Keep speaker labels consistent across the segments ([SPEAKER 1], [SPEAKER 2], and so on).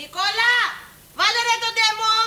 [SPEAKER 1] Νικόλα, βάλε ρε τον τέμο.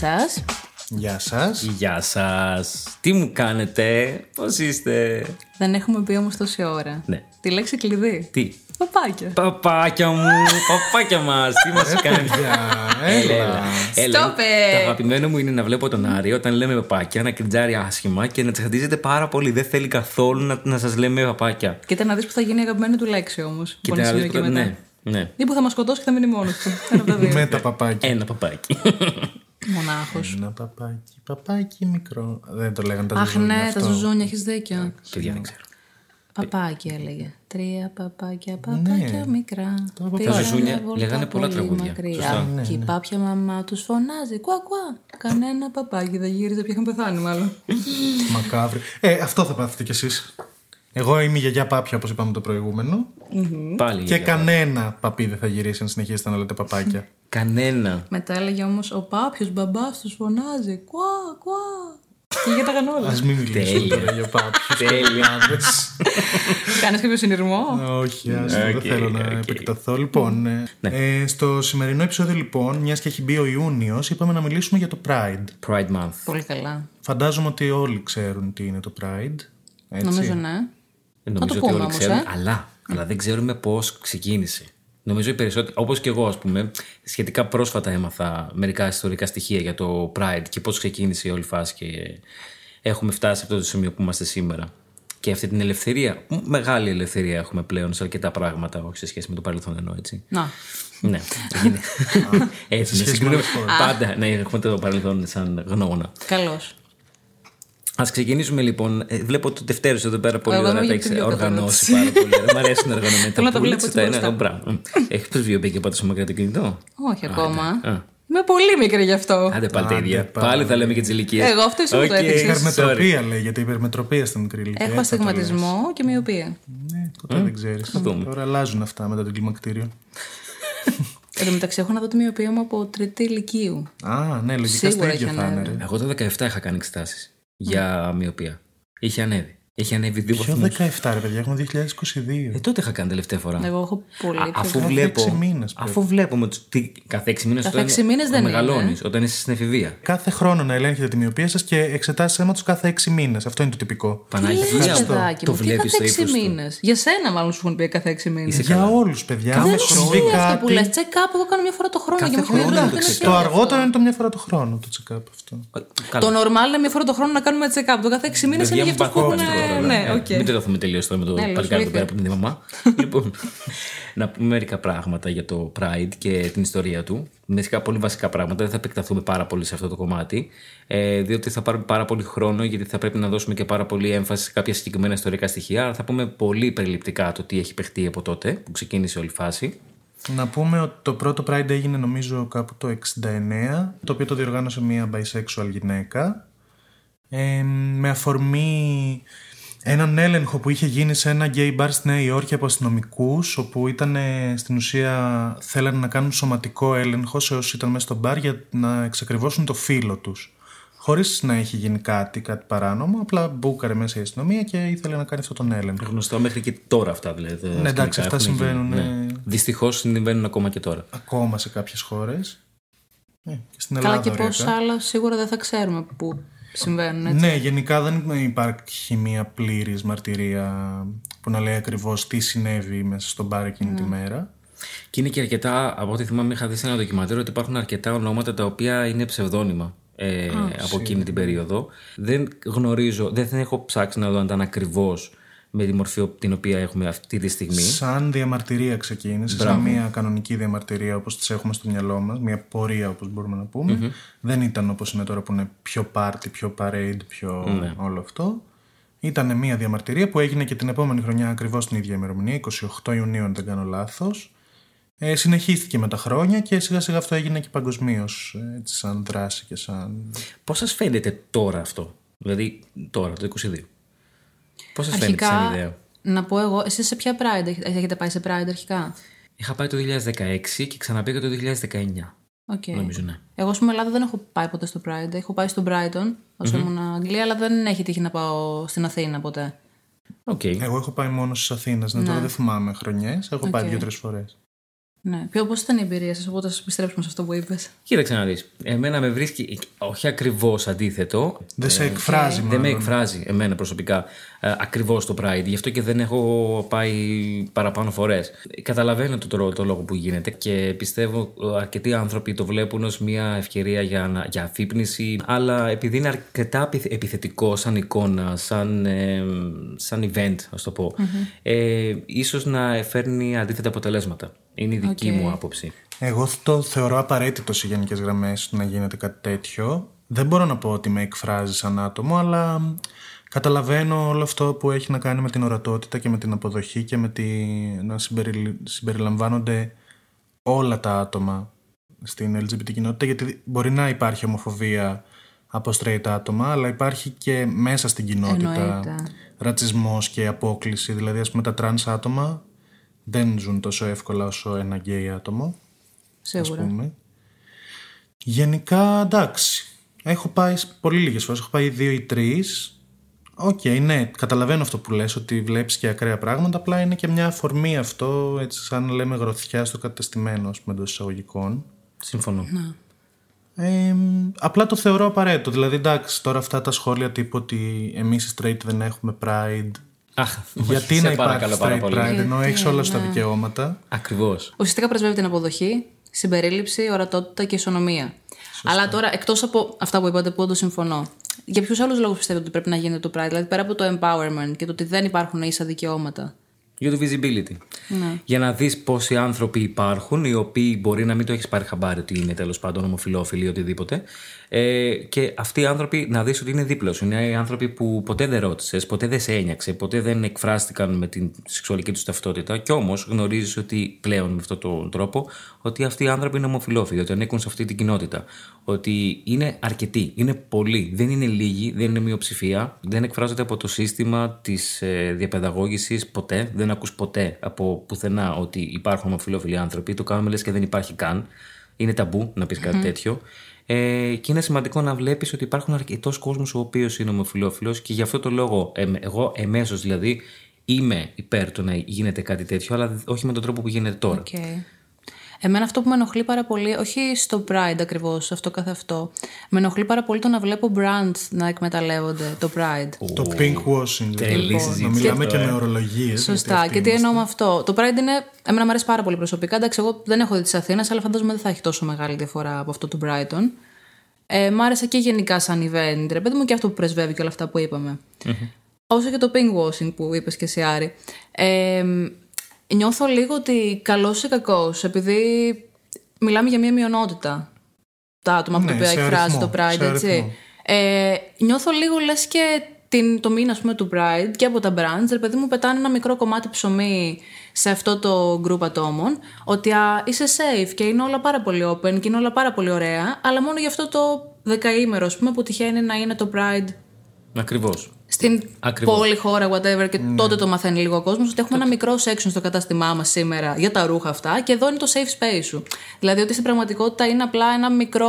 [SPEAKER 2] Σας.
[SPEAKER 3] Γεια σας.
[SPEAKER 4] Γεια σας. Τι μου κάνετε, πώς είστε;
[SPEAKER 2] Δεν έχουμε πει όμως τόση ώρα.
[SPEAKER 4] Ναι.
[SPEAKER 2] Τη λέξη κλειδί.
[SPEAKER 4] Τι;
[SPEAKER 2] Παπάκια.
[SPEAKER 4] Παπάκια μου, παπάκια μας, τι μας κάνει.
[SPEAKER 3] Παιδιά,
[SPEAKER 4] Έλα,
[SPEAKER 3] έλα.
[SPEAKER 4] έλα.
[SPEAKER 2] Stop it.
[SPEAKER 4] Το αγαπημένο μου είναι να βλέπω τον Άρη όταν λέμε παπάκια να κριτζάρει άσχημα και να τσαντίζεται πάρα πολύ. Δεν θέλει καθόλου να, να σας λέμε παπάκια.
[SPEAKER 2] Κοίτα να δεις που θα γίνει η αγαπημένη του λέξη όμως.
[SPEAKER 4] Και
[SPEAKER 2] Μπορεί να
[SPEAKER 4] τα
[SPEAKER 2] σημείο και μετά.
[SPEAKER 4] ναι, ναι.
[SPEAKER 2] Ή που θα μας σκοτώσει και θα μείνει μόνος του. Ένα από τα δύο.
[SPEAKER 3] Με τα παπάκια.
[SPEAKER 4] Ένα παπάκι.
[SPEAKER 2] Μονάχος.
[SPEAKER 3] Ένα παπάκι, παπάκι μικρό. Δεν το λέγανε τα
[SPEAKER 2] Αχ
[SPEAKER 3] ζουζούνια
[SPEAKER 2] ναι,
[SPEAKER 3] αυτό.
[SPEAKER 2] τα ζουζούνια, έχεις δίκιο.
[SPEAKER 4] Παιδιά δεν ξέρω.
[SPEAKER 2] Παπάκι έλεγε. Τρία παπάκια, παπάκια μικρά.
[SPEAKER 3] Τα παπάκια.
[SPEAKER 2] Πήγανε
[SPEAKER 4] Τα ζουζούνια
[SPEAKER 2] βόλτα
[SPEAKER 4] λέγανε πολλά
[SPEAKER 2] πολύ
[SPEAKER 4] τραγούδια.
[SPEAKER 2] μακριά.
[SPEAKER 4] Σωστά.
[SPEAKER 2] Και η πάπια μαμά τους φωνάζει. Κουά, κουά. Κανένα παπάκι δεν γύριζε, πια είχαν πεθάνει μάλλον.
[SPEAKER 3] Μακάβρι. Ε, αυτό θα πάθετε κι εσείς. Εγώ είμαι η γιαγιά πάπια, όπως είπαμε το προηγούμενο.
[SPEAKER 4] Πάλι.
[SPEAKER 3] Και
[SPEAKER 4] για-
[SPEAKER 3] κανένα παπί δεν θα γυρίσει αν συνεχίσετε να λέτε παπάκια.
[SPEAKER 4] Κανένα.
[SPEAKER 2] Μετά έλεγε όμως ο πάπιος μπαμπάς τους φωνάζει. Κουά, κουά. Και για τα κανόλα.
[SPEAKER 3] Α μην μιλήσουμε
[SPEAKER 4] Τέλεια.
[SPEAKER 3] τώρα για πάπιους.
[SPEAKER 4] Τέλεια.
[SPEAKER 2] Κάνεις κάποιο συνειρμό;
[SPEAKER 3] Όχι, ας, δεν
[SPEAKER 4] Οκ,
[SPEAKER 3] θέλω να
[SPEAKER 4] οκ.
[SPEAKER 3] επεκταθώ. Λοιπόν, ε, ε, στο σημερινό επεισόδιο, λοιπόν, μιας και έχει μπει ο Ιούνιος, είπαμε να μιλήσουμε για το Pride.
[SPEAKER 4] Pride Month.
[SPEAKER 2] Πολύ καλά.
[SPEAKER 3] Φαντάζομαι ότι όλοι ξέρουν τι είναι το Pride. Έτσι.
[SPEAKER 2] Νομίζω ναι.
[SPEAKER 4] Νομίζω
[SPEAKER 2] το
[SPEAKER 4] ότι
[SPEAKER 2] πούμε
[SPEAKER 4] όλοι
[SPEAKER 2] όμως,
[SPEAKER 4] ξέρουν,
[SPEAKER 2] ε.
[SPEAKER 4] αλλά, αλλά δεν ξέρουμε πώς ξεκίνησε. Νομίζω οι περισσότεροι, όπως και εγώ, ας πούμε, σχετικά πρόσφατα έμαθα μερικά ιστορικά στοιχεία για το Pride και πώς ξεκίνησε η όλη φάση και έχουμε φτάσει σε αυτό το σημείο που είμαστε σήμερα. Και αυτή την ελευθερία, μ, μεγάλη ελευθερία έχουμε πλέον σε αρκετά πράγματα, όχι σε σχέση με το παρελθόν εννοώ έτσι.
[SPEAKER 2] Να.
[SPEAKER 4] ναι. είναι- έτσι,
[SPEAKER 3] σχέση
[SPEAKER 4] ναι,
[SPEAKER 3] με
[SPEAKER 4] συγκρίνουμε
[SPEAKER 3] άλλες χώρες.
[SPEAKER 4] πάντα να έχουμε το παρελθόν σαν γνώμονα.
[SPEAKER 2] Καλώς.
[SPEAKER 4] Α ξεκινήσουμε λοιπόν. Ε, βλέπω το Δευτέρο εδώ πέρα πολύ
[SPEAKER 2] Εγώ
[SPEAKER 4] ωραία
[SPEAKER 2] είμαι
[SPEAKER 4] τα
[SPEAKER 2] για την
[SPEAKER 4] έχει
[SPEAKER 2] πιο
[SPEAKER 4] οργανώσει πάρα πολύ. ωραία. Μ' αρέσουν οργανωμένα
[SPEAKER 2] Θέλω να τα
[SPEAKER 4] πουλίτσα,
[SPEAKER 2] βλέπω έτσι
[SPEAKER 4] τα
[SPEAKER 2] μπροστά.
[SPEAKER 4] ένα, μπράβο. Έχει πει βιβλίο και πάντα μακριά το κινητό.
[SPEAKER 2] Όχι ακόμα.
[SPEAKER 4] Α.
[SPEAKER 2] Είμαι πολύ μικρή γι' αυτό.
[SPEAKER 4] Άντε πάλι τα
[SPEAKER 3] Άντε
[SPEAKER 4] ίδια.
[SPEAKER 3] πάλι.
[SPEAKER 4] Πάλι θα λέμε και τις ηλικίες.
[SPEAKER 2] Εγώ αυτό εσύ μου το έδειξες.
[SPEAKER 3] Υπερμετροπία λέγεται, υπερμετροπία στην μικρή ηλικία.
[SPEAKER 2] Έχω
[SPEAKER 3] έτσι θα το λες.
[SPEAKER 2] αστιγματισμό και μοιοπία.
[SPEAKER 3] Ναι, ποτέ δεν ξέρεις.
[SPEAKER 4] δούμε.
[SPEAKER 3] Τώρα αλλάζουν αυτά μετά το κλιμακτήριο.
[SPEAKER 2] Εν τω μεταξύ, έχω να δω τη μοιοπία μου από τρίτη ηλικίου.
[SPEAKER 3] Α, ναι, λογικά
[SPEAKER 2] Σίγουρα
[SPEAKER 3] στα ίδια
[SPEAKER 2] έχει
[SPEAKER 3] θα είναι.
[SPEAKER 2] ανέβει.
[SPEAKER 3] ρε.
[SPEAKER 4] Εγώ το 17 είχα κάνει εξετάσεις για μοιοπία. Είχε ανέβει. Είχε ανέβει δύο
[SPEAKER 3] Ποιο
[SPEAKER 4] βαθμούς.
[SPEAKER 3] 17, ρε παιδιά, έχουμε 2022.
[SPEAKER 4] Ε, τότε είχα κάνει τελευταία φορά.
[SPEAKER 2] Εγώ έχω πολύ.
[SPEAKER 4] Α,
[SPEAKER 2] πιο
[SPEAKER 4] αφού
[SPEAKER 2] πολύ.
[SPEAKER 4] βλέπω.
[SPEAKER 3] έξι μήνες πρέπει.
[SPEAKER 4] αφού βλέπουμε. τους- Τι, κάθε 6 μήνες
[SPEAKER 2] Κάθε έξι μήνες δεν
[SPEAKER 4] μεγαλώνεις.
[SPEAKER 2] είναι.
[SPEAKER 4] Όταν είσαι στην εφηβεία.
[SPEAKER 3] Κάθε χρόνο να ελέγχετε τη μοιοπία σας και εξετάσεις αίματο κάθε 6 μήνες. Αυτό είναι το τυπικό.
[SPEAKER 2] Τι λες,
[SPEAKER 4] Παναγία μου.
[SPEAKER 2] παιδάκι
[SPEAKER 4] Το
[SPEAKER 2] μου, τι
[SPEAKER 4] βλέπεις
[SPEAKER 2] κάθε
[SPEAKER 4] το
[SPEAKER 2] έξι
[SPEAKER 4] ύφος του.
[SPEAKER 2] μήνες; Για σένα, μάλλον σου έχουν πει κάθε έξι μήνες.
[SPEAKER 4] Είσαι
[SPEAKER 3] Για
[SPEAKER 4] καλά.
[SPEAKER 3] όλους, παιδιά.
[SPEAKER 2] Δεν
[SPEAKER 3] Αν σου συμβεί
[SPEAKER 2] είναι αυτό που
[SPEAKER 3] κάτι.
[SPEAKER 2] λες. Check-up, εγώ κάνω μια φορά το χρόνο
[SPEAKER 4] Κάθε
[SPEAKER 2] και μου
[SPEAKER 4] χρόνο
[SPEAKER 2] έχουν
[SPEAKER 4] είναι
[SPEAKER 2] πει
[SPEAKER 4] το
[SPEAKER 2] ότι είναι
[SPEAKER 4] check-up.
[SPEAKER 3] Το
[SPEAKER 2] σχέδιο
[SPEAKER 3] αργότερο
[SPEAKER 2] αυτό.
[SPEAKER 3] είναι το μια φορά το χρόνο το check-up αυτό.
[SPEAKER 4] Καλά.
[SPEAKER 2] Το normal είναι μια φορά το χρόνο να κάνουμε check-up. Το κάθε έξι μήνες είναι
[SPEAKER 4] Παιδιά
[SPEAKER 2] για
[SPEAKER 4] μου
[SPEAKER 2] αυτού που έχουν.
[SPEAKER 4] παχώ τώρα.
[SPEAKER 2] Ναι,
[SPEAKER 4] Ε,
[SPEAKER 2] οκ.
[SPEAKER 4] Μην τρελαθούμε τελείως τώρα με το
[SPEAKER 2] Ναι, λέω,
[SPEAKER 4] παλικάρι
[SPEAKER 2] αλήθεια.
[SPEAKER 4] εδώ πέρα που είναι η μαμά. λοιπόν, να πούμε μερικά πράγματα για το Pride και την ιστορία του. Μερικά πολύ βασικά πράγματα. Δεν θα επεκταθούμε πάρα πολύ σε αυτό το κομμάτι. Ε, διότι θα πάρουμε πάρα πολύ χρόνο, γιατί θα πρέπει να δώσουμε και πάρα πολύ έμφαση σε κάποια συγκεκριμένα ιστορικά στοιχεία. Αλλά θα πούμε πολύ περιληπτικά το τι έχει παιχτεί από τότε που ξεκίνησε όλη η φάση.
[SPEAKER 3] Να πούμε ότι το πρώτο Pride έγινε νομίζω κάπου το 69, το οποίο το διοργάνωσε μια bisexual γυναίκα. Ε, με αφορμή έναν έλεγχο που είχε γίνει σε ένα gay bar στη Νέα Υόρκη από αστυνομικούς, όπου ήταν ε, στην ουσία θέλανε να κάνουν σωματικό έλεγχο σε όσου ήταν μέσα στο μπαρ για να εξακριβώσουν το φύλλο τους. Χωρίς να έχει γίνει κάτι, κάτι παράνομο, απλά μπούκαρε μέσα η αστυνομία και ήθελε να κάνει αυτόν τον έλεγχο.
[SPEAKER 4] Γνωστό μέχρι και τώρα αυτά δηλαδή.
[SPEAKER 3] Ναι, εντάξει, αυτά συμβαίνουν, ε.
[SPEAKER 4] Δυστυχώς συμβαίνουν ακόμα και τώρα.
[SPEAKER 3] Ακόμα σε κάποιες χώρες. Ε, και στην
[SPEAKER 2] Καλά
[SPEAKER 3] Ελλάδα.
[SPEAKER 2] και
[SPEAKER 3] ωραία,
[SPEAKER 2] πόσα άλλα σίγουρα δεν θα ξέρουμε που συμβαίνουν έτσι.
[SPEAKER 3] Ναι, γενικά δεν υπάρχει μια πλήρης μαρτυρία που να λέει ακριβώς τι συνέβη μέσα στον μπαρ εκείνη
[SPEAKER 2] Ναι.
[SPEAKER 3] τη μέρα.
[SPEAKER 4] Και είναι και αρκετά, από ό,τι θυμάμαι, είχα δει σε ένα ντοκιμαντέρ ότι υπάρχουν αρκετά ονόματα τα οποία είναι ψευδόνυμα ε, από εκείνη την περίοδο. Δεν γνωρίζω, δεν έχω ψάξει να δω αν ήταν ακριβώς με τη μορφή την οποία έχουμε αυτή τη στιγμή.
[SPEAKER 3] Σαν διαμαρτυρία ξεκίνησε, σαν μια κανονική διαμαρτυρία όπως τις έχουμε στο μυαλό μας, μια πορεία όπως μπορούμε να πούμε. Δεν ήταν όπως είναι τώρα που είναι πιο party, πιο parade, πιο
[SPEAKER 4] Ναι.
[SPEAKER 3] όλο αυτό. Ήταν μια διαμαρτυρία που έγινε και την επόμενη χρονιά ακριβώς την ίδια ημερομηνία, 28 Ιουνίου αν δεν κάνω λάθος. Ε, συνεχίστηκε με τα χρόνια και σιγά σιγά αυτό έγινε και παγκοσμίως έτσι σαν δράση και σαν...
[SPEAKER 4] Πώς σας φαίνεται τώρα αυτό, δηλαδή τώρα, το 22. Πώς σας φαίνεται σαν
[SPEAKER 2] Αρχικά,
[SPEAKER 4] ιδέα;
[SPEAKER 2] να πω εγώ, εσείς σε ποια Pride έχετε- έχετε πάει σε Pride αρχικά;
[SPEAKER 4] Είχα πάει το 2016 και ξαναπήγα το 2019.
[SPEAKER 2] Οκ.
[SPEAKER 4] Νομίζω, ναι.
[SPEAKER 2] Εγώ στην Ελλάδα δεν έχω πάει ποτέ στο Pride. Έχω πάει στο Brighton όσο ήμουν Αγγλία, αλλά δεν έχει τύχει να πάω στην Αθήνα ποτέ.
[SPEAKER 4] Οκ.
[SPEAKER 3] Εγώ έχω πάει μόνο στις Αθήνες, ναι, τώρα δεν θυμάμαι χρονιές, έχω πάει
[SPEAKER 2] Οκ.
[SPEAKER 3] δύο-τρεις φορές.
[SPEAKER 2] Ναι. Ποιο, πώς ήταν η εμπειρία σας, οπότε σας επιστρέψουμε σε αυτό που είπες.
[SPEAKER 4] Κοίταξε να δεις. Εμένα με βρίσκει, όχι ακριβώς αντίθετο,
[SPEAKER 3] Δεν σε εκφράζει
[SPEAKER 4] Δεν
[SPEAKER 3] μάλλον.
[SPEAKER 4] με εκφράζει εμένα προσωπικά ε, ακριβώς το Pride. Γι' αυτό και δεν έχω πάει παραπάνω φορές. Καταλαβαίνω το, το, το λόγο που γίνεται και πιστεύω ε, αρκετοί άνθρωποι το βλέπουν ως μια ευκαιρία για, να, για αφύπνιση. Αλλά επειδή είναι αρκετά επιθ- επιθετικό σαν εικόνα, σαν, ε, σαν event, ας το πω, ε, ίσως να φέρνει αντίθετα αποτελέσματα. Είναι η δική
[SPEAKER 2] Οκ.
[SPEAKER 4] μου άποψη.
[SPEAKER 3] Εγώ το θεωρώ απαραίτητο σε γενικές γραμμές να γίνεται κάτι τέτοιο. Δεν μπορώ να πω ότι με εκφράζει σαν άτομο, αλλά καταλαβαίνω όλο αυτό που έχει να κάνει με την ορατότητα και με την αποδοχή και με τη... να συμπεριλ- συμπεριλαμβάνονται όλα τα άτομα στην LGBT κοινότητα, γιατί μπορεί να υπάρχει ομοφοβία από straight άτομα, αλλά υπάρχει και μέσα στην κοινότητα
[SPEAKER 2] Εννοείται.
[SPEAKER 3] ρατσισμός και απόκληση. Δηλαδή, ας πούμε, τα trans άτομα δεν ζουν τόσο εύκολα όσο ένα γκέι άτομο ας
[SPEAKER 2] Σίγουρα.
[SPEAKER 3] πούμε. Γενικά, εντάξει. Έχω πάει σ- πολύ λίγες φορές. Έχω πάει δύο ή τρεις. Οκ, ναι, καταλαβαίνω αυτό που λες, ότι βλέπεις και ακραία πράγματα, απλά είναι και μια αφορμή αυτό, έτσι σαν να λέμε γροθιά στο κατεστημένο, ας πούμε, εντός εισαγωγικών.
[SPEAKER 4] Συμφωνώ.
[SPEAKER 3] Ε, απλά το θεωρώ απαραίτητο. Δηλαδή, εντάξει, τώρα αυτά τα σχόλια τύπου ότι εμείς οι straight δεν έχουμε pride.
[SPEAKER 4] Αχ,
[SPEAKER 3] Γιατί
[SPEAKER 4] σε
[SPEAKER 3] να υπάρχει
[SPEAKER 4] παρακαλώ πάρα
[SPEAKER 3] straight
[SPEAKER 4] πολύ.
[SPEAKER 3] pride, ενώ έχεις όλα στα
[SPEAKER 2] ναι.
[SPEAKER 3] δικαιώματα.
[SPEAKER 4] Ακριβώς.
[SPEAKER 2] Ουσιαστικά πρεσβεύει την αποδοχή, συμπερίληψη, ορατότητα και ισονομία. Αλλά τώρα, εκτός από αυτά που είπατε, που όντως συμφωνώ, για ποιους άλλους λόγους πιστεύετε ότι πρέπει να γίνεται το Pride, δηλαδή πέρα από το empowerment και το ότι δεν υπάρχουν ίσα δικαιώματα;
[SPEAKER 4] Για το visibility.
[SPEAKER 2] Ναι.
[SPEAKER 4] Για να δεις πόσοι άνθρωποι υπάρχουν, οι οποίοι μπορεί να μην το έχεις πάρει χαμπάρι ότι είναι τέλος πάντων ομοφυλόφιλοι ή οτιδήποτε. Ε, και αυτοί οι άνθρωποι να δεις ότι είναι δίπλα σου. Είναι οι άνθρωποι που ποτέ δεν ρώτησες, ποτέ δεν σε ένιαξε, ποτέ δεν εκφράστηκαν με την σεξουαλική τους ταυτότητα. Κι όμως γνωρίζεις ότι πλέον με αυτόν τον τρόπο ότι αυτοί οι άνθρωποι είναι ομοφυλόφιλοι, ότι ανήκουν σε αυτή την κοινότητα. Ότι είναι αρκετοί, είναι πολλοί, δεν είναι λίγοι, δεν είναι μειοψηφία, δεν εκφράζονται από το σύστημα της ε, διαπαιδαγώγησης ποτέ. Δεν ακούς ποτέ από πουθενά ότι υπάρχουν ομοφυλόφιλοι άνθρωποι. Το κάνουμε λες και δεν υπάρχει καν. Είναι ταμπού να πεις κάτι τέτοιο. Ε, και είναι σημαντικό να βλέπεις ότι υπάρχουν αρκετός κόσμος ο οποίος είναι ομοφυλόφιλο και γι' αυτό το λόγο, εμ- εγώ εμέσως δηλαδή, είμαι υπέρ του να γίνεται κάτι τέτοιο, αλλά όχι με τον τρόπο που γίνεται τώρα.
[SPEAKER 2] Okay. Εμένα αυτό που με ενοχλεί πάρα πολύ, όχι στο Pride ακριβώς, αυτό καθ' αυτό, με ενοχλεί πάρα πολύ το να βλέπω brands να εκμεταλλεύονται το Pride.
[SPEAKER 3] Το pink washing.
[SPEAKER 4] Τρελή
[SPEAKER 3] λοιπόν.
[SPEAKER 4] συζήτηση
[SPEAKER 3] Να μιλάμε
[SPEAKER 4] αυτό,
[SPEAKER 3] και
[SPEAKER 4] ε.
[SPEAKER 3] με ορολογίες.
[SPEAKER 2] Σωστά. Και τι εννοώ με αυτό. Το Pride είναι. Εμένα μου αρέσει πάρα πολύ προσωπικά. Εντάξει, εγώ δεν έχω δει τη Αθήνα, αλλά φαντάζομαι δεν θα έχει τόσο μεγάλη διαφορά από αυτό του Brighton. Ε, μ' άρεσε και γενικά σαν event, ρε παιδί μου, και αυτό που πρεσβεύει και όλα αυτά που είπαμε. Όσο και το pink washing που είπες και εσύ Άρη. Ε, νιώθω λίγο ότι καλός ή κακός, επειδή μιλάμε για μια μειονότητα τα άτομα από
[SPEAKER 3] Ναι,
[SPEAKER 2] τα οποία
[SPEAKER 3] σε
[SPEAKER 2] εκφράζει
[SPEAKER 3] αριθμό,
[SPEAKER 2] το Pride,
[SPEAKER 3] σε
[SPEAKER 2] έτσι.
[SPEAKER 3] αριθμό.
[SPEAKER 2] Ε, νιώθω λίγο λες και την, το μήνα ας πούμε, του Pride και από τα brands, ρε παιδί μου πετάνε ένα μικρό κομμάτι ψωμί σε αυτό το group ατόμων, ότι α, είσαι safe και είναι όλα πάρα πολύ open και είναι όλα πάρα πολύ ωραία, αλλά μόνο για αυτό το δεκαήμερο, ας πούμε, που τυχαίνει να είναι το Pride
[SPEAKER 4] Ακριβώς.
[SPEAKER 2] στην
[SPEAKER 4] Ακριβώς.
[SPEAKER 2] πόλη, χώρα, whatever, και
[SPEAKER 3] Ναι.
[SPEAKER 2] τότε το μαθαίνει λίγο ο κόσμος ότι έχουμε ένα μικρό section στο κατάστημά μας σήμερα για τα ρούχα αυτά και εδώ είναι το safe space σου. Δηλαδή ότι στην πραγματικότητα είναι απλά ένα μικρό.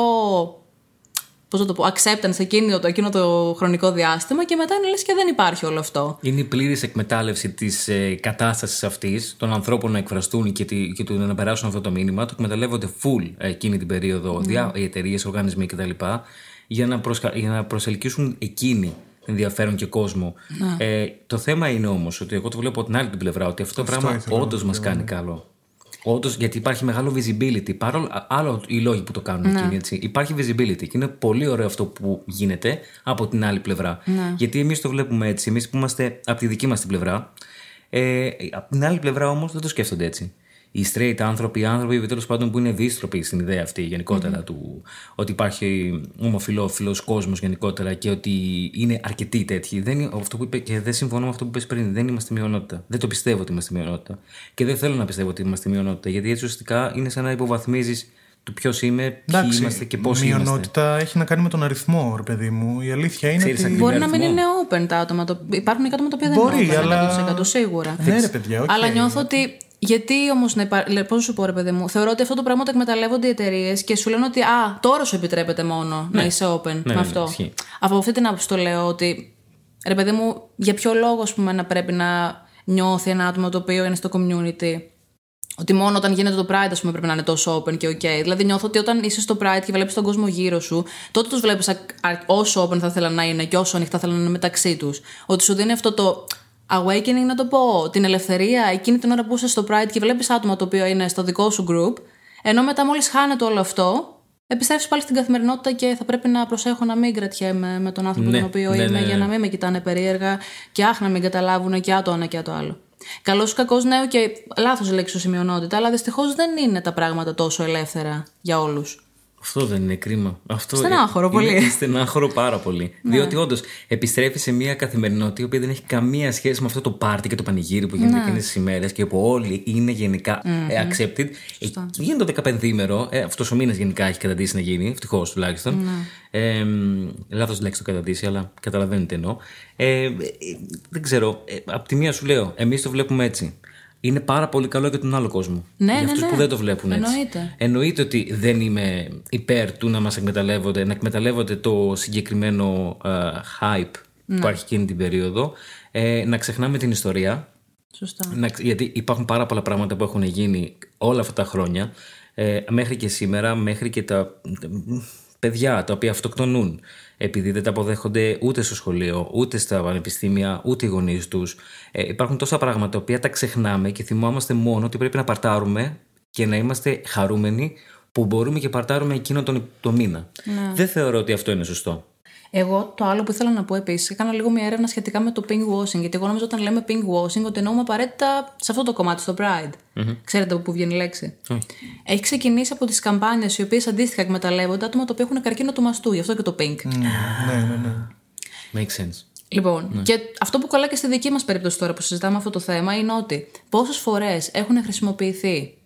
[SPEAKER 2] Πώς να το πω, acceptance εκείνο το, εκείνο το χρονικό διάστημα και μετά είναι λες και δεν υπάρχει όλο αυτό.
[SPEAKER 4] Είναι η πλήρης εκμετάλλευση της ε, κατάστασης αυτής, των ανθρώπων να εκφραστούν και, τη, και του να περάσουν αυτό το μήνυμα. Το εκμεταλλεύονται full ε, εκείνη την περίοδο διά, οι εταιρείες, οργανισμοί κτλ. Για να, προσκα... για να προσελκύσουν εκείνοι ενδιαφέρον και κόσμο. Ε, το θέμα είναι όμως ότι εγώ το βλέπω από την άλλη την πλευρά ότι αυτό το πράγμα
[SPEAKER 3] ήθελα να
[SPEAKER 4] όντως μας κάνει καλό. Όντως, γιατί υπάρχει μεγάλο visibility. Παρόλο άλλο οι λόγοι που το κάνουν εκείνοι, έτσι. Υπάρχει visibility και είναι πολύ ωραίο αυτό που γίνεται από την άλλη πλευρά. Γιατί εμείς το βλέπουμε έτσι. Εμείς που είμαστε από τη δική μας την πλευρά. Ε, από την άλλη πλευρά όμως δεν το σκέφτονται έτσι. Οι straight άνθρωποι, οι άνθρωποι τέλος πάντων που είναι δίστροποι στην ιδέα αυτή γενικότερα του ότι υπάρχει ομοφυλόφιλος κόσμος γενικότερα και ότι είναι αρκετοί τέτοιοι. Δεν, είναι- αυτό που είπε, και δεν συμφωνώ με αυτό που είπε πριν. Δεν είμαστε μειονότητα. Δεν το πιστεύω ότι είμαστε μειονότητα. Και δεν θέλω να πιστεύω ότι είμαστε μειονότητα. Γιατί έτσι ουσιαστικά είναι σαν να υποβαθμίζεις του ποιος είμαι, ποιοι
[SPEAKER 3] Εντάξει,
[SPEAKER 4] είμαστε και πώς είμαστε.
[SPEAKER 3] μειονότητα έχει να κάνει με τον αριθμό, ρε παιδί μου. Η αλήθεια είναι
[SPEAKER 4] Ξέρεις,
[SPEAKER 3] ότι.
[SPEAKER 4] ακριβώς.
[SPEAKER 2] Μπορεί να μην
[SPEAKER 4] αριθμό.
[SPEAKER 2] είναι open τα άτομα. Το... Υπάρχουν και άτομα τα οποία δεν
[SPEAKER 3] Μπορεί,
[SPEAKER 2] είναι open
[SPEAKER 3] αλλά-
[SPEAKER 2] 100% σίγουρα.
[SPEAKER 3] Ναι, ρε παιδιά, οκ.
[SPEAKER 2] Αλλά νιώθω ότι. Γιατί όμως να υπάρχει. Πώς σου πω, ρε παιδί μου, θεωρώ ότι αυτό το πράγμα το εκμεταλλεύονται οι εταιρείες και σου λένε ότι Α, τώρα σου επιτρέπεται μόνο να είσαι open
[SPEAKER 4] ναι,
[SPEAKER 2] με
[SPEAKER 4] ναι,
[SPEAKER 2] αυτό.
[SPEAKER 4] ισχύει.
[SPEAKER 2] Από αυτή την άποψη το λέω ότι. Ρε παιδί μου, για ποιο λόγο ας πούμε, να πρέπει να νιώθει ένα άτομο το οποίο είναι στο community ότι μόνο όταν γίνεται το Pride, ας πούμε, πρέπει να είναι τόσο open και ok. Δηλαδή, νιώθω ότι όταν είσαι στο Pride και βλέπεις τον κόσμο γύρω σου, τότε τους βλέπεις όσο open θα ήθελαν να είναι και όσο ανοιχτά θέλουν να είναι μεταξύ τους. Ότι σου δίνει αυτό το awakening, να το πω, την ελευθερία εκείνη την ώρα που είσαι στο Pride και βλέπεις άτομα το οποίο είναι στο δικό σου group, ενώ μετά μόλις χάνεται όλο αυτό, επιστρέφεις πάλι στην καθημερινότητα και θα πρέπει να προσέχω να μην κρατιέμαι με τον άνθρωπο
[SPEAKER 4] Ναι,
[SPEAKER 2] τον οποίο
[SPEAKER 4] ναι,
[SPEAKER 2] είμαι
[SPEAKER 4] ναι, ναι.
[SPEAKER 2] για να μην με κοιτάνε περίεργα και άχ να μην καταλάβουν και α το ένα και α το άλλο. Καλός ή κακός νέο και λάθος λέξη σημειονότητα, αλλά δυστυχώς δεν είναι τα πράγματα τόσο ελεύθερα για όλους.
[SPEAKER 4] Αυτό δεν είναι κρίμα. Αυτό
[SPEAKER 2] Στενάχωρο
[SPEAKER 4] είναι-
[SPEAKER 2] πολύ. Ναι.
[SPEAKER 4] Είναι στενάχωρο πάρα πολύ. Διότι όντως επιστρέφει σε μια καθημερινότητα η οποία δεν έχει καμία σχέση με αυτό το πάρτι και το πανηγύρι που
[SPEAKER 2] Ναι.
[SPEAKER 4] γίνεται εκείνες τις ημέρες και που όλοι είναι γενικά ε, accepted. Ε, γίνεται το 15ημερο, ε, αυτός ο μήνας γενικά έχει καταντήσει να γίνει, ευτυχώς τουλάχιστον.
[SPEAKER 2] Ναι.
[SPEAKER 4] Ε, Λάθος λέξη το καταντήσει, αλλά καταλαβαίνετε εννοώ. Ε, ε, δεν ξέρω. Ε, απ' τη μία σου λέω, εμείς το βλέπουμε έτσι. Είναι πάρα πολύ καλό για τον άλλο κόσμο.
[SPEAKER 2] Ναι,
[SPEAKER 4] για
[SPEAKER 2] ναι,
[SPEAKER 4] αυτούς
[SPEAKER 2] ναι.
[SPEAKER 4] που δεν το βλέπουν έτσι.
[SPEAKER 2] Εννοείται.
[SPEAKER 4] Εννοείται ότι δεν είμαι υπέρ του να μας εκμεταλλεύονται, να εκμεταλλεύονται το συγκεκριμένο ε, hype που υπάρχει εκείνη την περίοδο, ε, να ξεχνάμε την ιστορία,
[SPEAKER 2] Σωστά.
[SPEAKER 4] να, ξε- γιατί υπάρχουν πάρα πολλά πράγματα που έχουν γίνει όλα αυτά τα χρόνια, ε, μέχρι και σήμερα, μέχρι και τα παιδιά τα οποία αυτοκτονούν επειδή δεν τα αποδέχονται ούτε στο σχολείο, ούτε στα πανεπιστήμια, ούτε οι γονείς τους. Ε, υπάρχουν τόσα πράγματα τα οποία τα ξεχνάμε και θυμόμαστε μόνο ότι πρέπει να παρτάρουμε και να είμαστε χαρούμενοι που μπορούμε και παρτάρουμε εκείνο τον το μήνα. Δεν θεωρώ ότι αυτό είναι σωστό.
[SPEAKER 2] Εγώ το άλλο που ήθελα να πω επίσης, έκανα λίγο μια έρευνα σχετικά με το pink washing. Γιατί εγώ νομίζω όταν λέμε pink washing, ότι εννοούμε απαραίτητα σε αυτό το κομμάτι, στο Pride. Ξέρετε από πού βγαίνει η λέξη; Έχει ξεκινήσει από τις καμπάνιες οι οποίες αντίστοιχα εκμεταλλεύονται άτομα τα οποία έχουν καρκίνο του μαστού, γι' αυτό και το pink.
[SPEAKER 3] Ναι, ναι, ναι.
[SPEAKER 4] Make sense.
[SPEAKER 2] Λοιπόν, και αυτό που κολλάει και στη δική μας περίπτωση τώρα που συζητάμε αυτό το θέμα είναι ότι πόσες φορές έχουν χρησιμοποιηθεί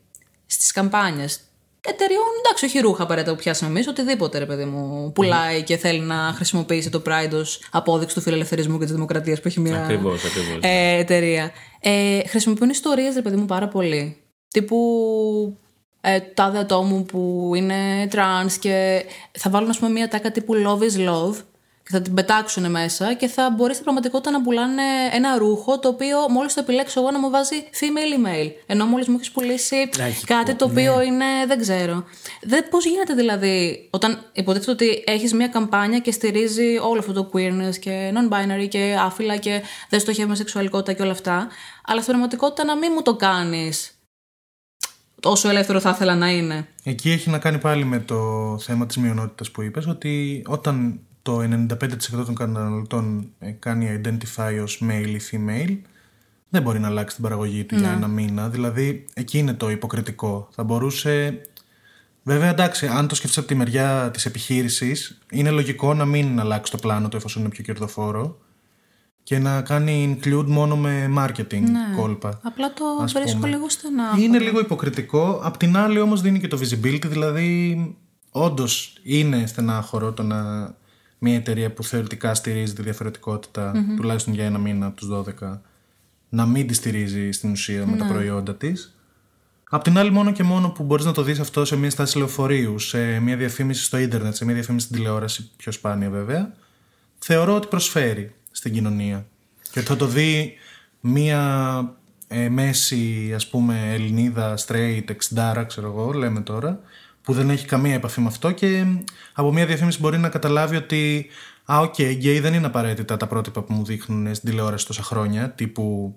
[SPEAKER 2] στις καμπάνιες εταιριών, εντάξει, όχι ρούχα απαραίτητα που πιάσαμε εμείς, οτιδήποτε ρε παιδί μου πουλάει και θέλει να χρησιμοποιήσει το Pride ως απόδειξη του φιλελευθερισμού και της δημοκρατίας που έχει μια
[SPEAKER 4] Ακριβώς, ακριβώς.
[SPEAKER 2] ε, εταιρεία. Ε, χρησιμοποιούν ιστορίες, ρε παιδί μου, πάρα πολύ. Τύπου ε, τάδε ατόμου που είναι τρανς και θα βάλουν ας πούμε μια τάκα τύπου love is love και θα την πετάξουν μέσα και θα μπορεί στην πραγματικότητα να πουλάνε ένα ρούχο το οποίο μόλις το επιλέξω εγώ να μου βάζει female email. Ενώ μόλις μου έχεις πουλήσει
[SPEAKER 4] Λαγικό,
[SPEAKER 2] κάτι το οποίο είναι δεν ξέρω. Δεν, πώς γίνεται δηλαδή όταν υποτίθεται ότι έχεις μια καμπάνια και στηρίζει όλο αυτό το queerness και non-binary και άφυλα και δεν στοχεύουμε σεξουαλικότητα και όλα αυτά αλλά στην πραγματικότητα να μην μου το κάνεις όσο ελεύθερο θα ήθελα να είναι.
[SPEAKER 3] Εκεί έχει να κάνει πάλι με το θέμα της μειονότητας που είπες ότι όταν το 95% των καταναλωτών ε, κάνει identify ως male ή female δεν μπορεί να αλλάξει την παραγωγή του για ένα μήνα. Δηλαδή εκεί είναι το υποκριτικό. Θα μπορούσε... Βέβαια εντάξει, αν το σκεφτείς από τη μεριά της επιχείρησης είναι λογικό να μην αλλάξει το πλάνο του εφόσον είναι πιο κερδοφόρο και να κάνει include μόνο με marketing κόλπα.
[SPEAKER 2] Απλά το
[SPEAKER 3] ας
[SPEAKER 2] βρίσκω
[SPEAKER 3] πούμε.
[SPEAKER 2] λίγο στενά.
[SPEAKER 3] Είναι λίγο υποκριτικό. Απ' την άλλη όμως δίνει και το visibility, δηλαδή όντως είναι στενάχωρο το να μια εταιρεία που θεωρητικά στηρίζει τη διαφορετικοτητα τουλάχιστον για ένα μήνα από τους 12 να μην τη στηρίζει στην ουσία με τα προϊόντα της. Απ' την άλλη μόνο και μόνο που μπορείς να το δεις αυτό σε μια στάση λεωφορείου, σε μια διαφήμιση στο ίντερνετ, σε μια διαφήμιση στην τηλεόραση, πιο σπάνια βέβαια, θεωρώ ότι προσφέρει στην κοινωνία. Και ότι θα το δει μία ε, μέση, ας πούμε, Ελληνίδα, straight, 60, ξέρω εγώ, λέμε τώρα, που δεν έχει καμία επαφή με αυτό και από μία διαφήμιση μπορεί να καταλάβει ότι «Α, οκ, γκέι δεν είναι απαραίτητα τα πρότυπα που μου δείχνουν στην τηλεόραση τόσα χρόνια, τύπου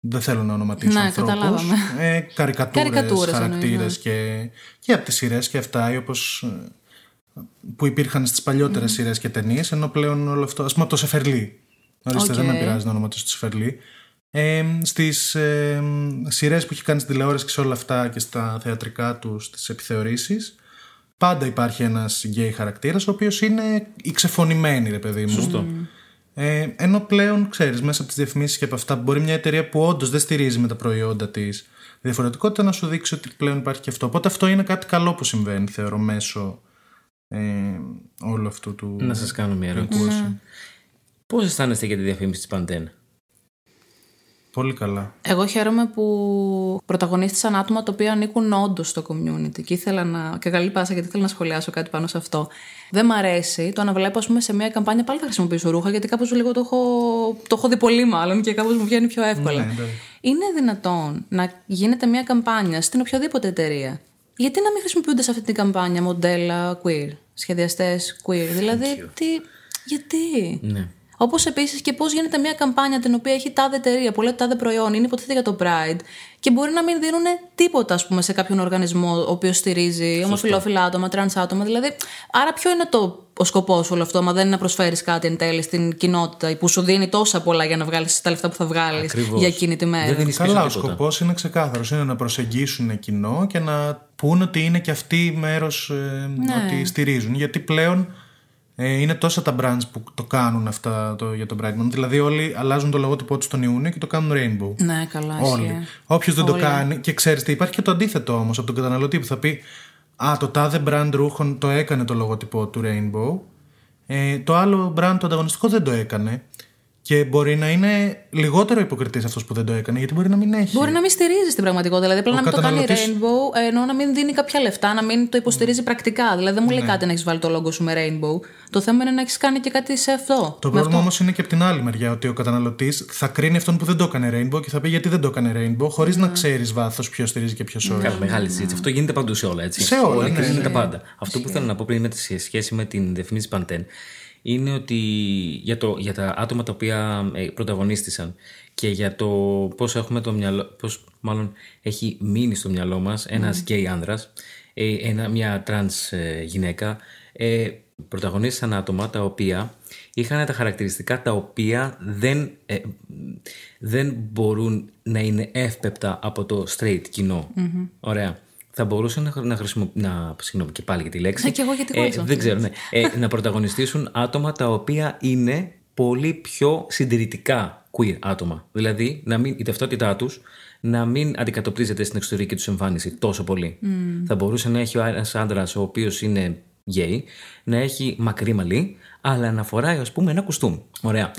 [SPEAKER 3] δεν θέλω να ονοματίσω
[SPEAKER 2] Ναι,
[SPEAKER 3] ανθρώπους,
[SPEAKER 2] καταλάβαμε.
[SPEAKER 3] ε, καρικατούρες,
[SPEAKER 2] Καρικατούρες
[SPEAKER 3] χαρακτήρες
[SPEAKER 2] εννοείς,
[SPEAKER 3] και, και από τις σειρές και αυτά, ή όπως ε, που υπήρχαν στις παλιότερες σειρές και ταινίες, ενώ πλέον όλο αυτό, ας πούμε από το Σεφερλί. Ορίστε, δεν με
[SPEAKER 2] Οκ.
[SPEAKER 3] πειράζει να ονοματίσω το Σεφερλί. Ε, στις ε, σειρές που έχει κάνει στην τηλεόραση και σε όλα αυτά και στα θεατρικά τους στις επιθεωρήσεις πάντα υπάρχει ένας γκέι χαρακτήρας ο οποίος είναι η ξεφωνημένη ρε παιδί μου.
[SPEAKER 4] Σωστό.
[SPEAKER 3] Ε, ενώ πλέον ξέρεις μέσα από τις διαφημίσεις και από αυτά μπορεί μια εταιρεία που όντως δεν στηρίζει με τα προϊόντα της διαφορετικότητα να σου δείξει ότι πλέον υπάρχει και αυτό. Οπότε αυτό είναι κάτι καλό που συμβαίνει θεωρώ μέσω ε, όλου αυτού του
[SPEAKER 4] Να σας κάνω μια ερώτηση.
[SPEAKER 3] Ναι.
[SPEAKER 4] Πώς αισθάνεστε για τη διαφήμιση της Παντέν.
[SPEAKER 3] Πολύ καλά.
[SPEAKER 2] Εγώ χαίρομαι που πρωταγωνίστησαν άτομα τα οποία ανήκουν όντως στο community. Και ήθελα να. και καλή πάσα γιατί ήθελα να σχολιάσω κάτι πάνω σε αυτό. Δεν μ' αρέσει το να βλέπω, ας πούμε, σε μια καμπάνια. Πάλι θα χρησιμοποιήσω ρούχα γιατί κάπως λίγο το έχω, το έχω δει πολύ μάλλον και κάπως μου βγαίνει πιο εύκολα.
[SPEAKER 3] Ναι, εντάξει.
[SPEAKER 2] Είναι δυνατόν να γίνεται μια καμπάνια στην οποιαδήποτε εταιρεία; Γιατί να μην χρησιμοποιούνται σε αυτή την καμπάνια μοντέλα queer, σχεδιαστές queer; Δηλαδή, τι. Γιατί;
[SPEAKER 4] Ναι.
[SPEAKER 2] Όπως επίσης και πώς γίνεται μια καμπάνια την οποία έχει τάδε εταιρεία που λέει τάδε προϊόν, είναι υποθέτει για το Pride και μπορεί να μην δίνουν τίποτα ας πούμε, σε κάποιον οργανισμό ο οποίος στηρίζει ομοφυλόφιλα άτομα, τρανς άτομα. Δηλαδή, άρα ποιο είναι το, ο σκοπός όλο αυτό, μα δεν είναι να προσφέρεις κάτι εν τέλει στην κοινότητα που σου δίνει τόσα πολλά για να βγάλεις τα λεφτά που θα βγάλεις
[SPEAKER 4] Ακριβώς.
[SPEAKER 2] για εκείνη τη μέρα.
[SPEAKER 4] Δεν δίνεις
[SPEAKER 3] Καλά, ο
[SPEAKER 4] πίσω τίποτα.
[SPEAKER 3] σκοπός είναι ξεκάθαρος. Είναι να προσεγγίσουν κοινό και να πούν ότι είναι και αυτοί μέρος
[SPEAKER 2] Ναι.
[SPEAKER 3] ότι στηρίζουν. Γιατί πλέον ε, είναι τόσα τα brands που το κάνουν αυτά το, για το Pride Month. Δηλαδή, όλοι αλλάζουν το λογότυπό τους τον Ιούνιο και το κάνουν Rainbow.
[SPEAKER 2] Ναι, καλά.
[SPEAKER 3] Όλοι.
[SPEAKER 2] ισχύει.
[SPEAKER 3] Όποιος δεν το
[SPEAKER 2] Όλοι.
[SPEAKER 3] κάνει. Και ξέρει τι, υπάρχει και το αντίθετο όμως από τον καταναλωτή που θα πει Α, το τάδε brand ρούχων το έκανε το λογότυπο του Rainbow. Ε, το άλλο brand το ανταγωνιστικό δεν το έκανε. Και μπορεί να είναι λιγότερο υποκριτής αυτός που δεν το έκανε, γιατί μπορεί να μην έχει.
[SPEAKER 2] Μπορεί να μην στηρίζει στην πραγματικότητα. Δηλαδή, απλά
[SPEAKER 3] Ο
[SPEAKER 2] να μην το κάνει
[SPEAKER 3] καταναλωτής-
[SPEAKER 2] Rainbow, ε, ενώ να μην δίνει κάποια λεφτά, να μην το υποστηρίζει πρακτικά. Δηλαδή, δεν μου
[SPEAKER 3] Ναι.
[SPEAKER 2] λέει κάτι να έχεις βάλει το λόγο σου με Rainbow. Το θέμα είναι να έχεις κάνει και κάτι σε αυτό.
[SPEAKER 3] Το
[SPEAKER 2] Με
[SPEAKER 3] πρόβλημα
[SPEAKER 2] αυτό.
[SPEAKER 3] όμως είναι και από την άλλη μεριά, ότι ο καταναλωτής θα κρίνει αυτόν που δεν το έκανε Rainbow και θα πει γιατί δεν το έκανε Rainbow, χωρίς
[SPEAKER 2] Ναι.
[SPEAKER 3] να ξέρεις βάθος ποιος στηρίζει και ποιος όχι.
[SPEAKER 4] Καλά, μεγάλη συζήτηση. Αυτό γίνεται παντού σε όλα. Έτσι.
[SPEAKER 3] Σε όλα,
[SPEAKER 4] Όλοι
[SPEAKER 3] ναι,
[SPEAKER 4] κρίνουν
[SPEAKER 3] ναι.
[SPEAKER 4] τα πάντα. Αυτό που θέλω να πω πριν με, σε σχέση με την διαφήμιση Pantene είναι ότι για, το, για τα άτομα τα οποία ε, πρωταγωνίστησαν και για το πώς έχουμε το μυαλό, πώς μάλλον έχει μείνει στο μυαλό μας ένας γκέι άνδρας, ε, ένα, μια τρανς ε, γυναίκα, ε, πρωταγωνίστησαν άτομα τα οποία είχαν τα χαρακτηριστικά τα οποία δεν, ε, δεν μπορούν να είναι εύπεπτα από το straight κοινό Ωραία. Θα μπορούσαν να, να χρησιμοποιήσουν. Να, συγγνώμη και πάλι για τη λέξη.
[SPEAKER 2] Ναι, και εγώ γιατί
[SPEAKER 4] ε,
[SPEAKER 2] χώρισα
[SPEAKER 4] Δεν ξέρω, ναι. Ε, να πρωταγωνιστήσουν άτομα τα οποία είναι πολύ πιο συντηρητικά queer άτομα. Δηλαδή, να μην, η ταυτότητά τους να μην αντικατοπτρίζεται στην εξωτερική τους εμφάνιση τόσο πολύ. Θα μπορούσε να έχει ένας άντρας ο οποίος είναι γκέι, να έχει μακρύ μαλλί, αλλά να φοράει, ας πούμε, ένα κουστούμι. Ωραία.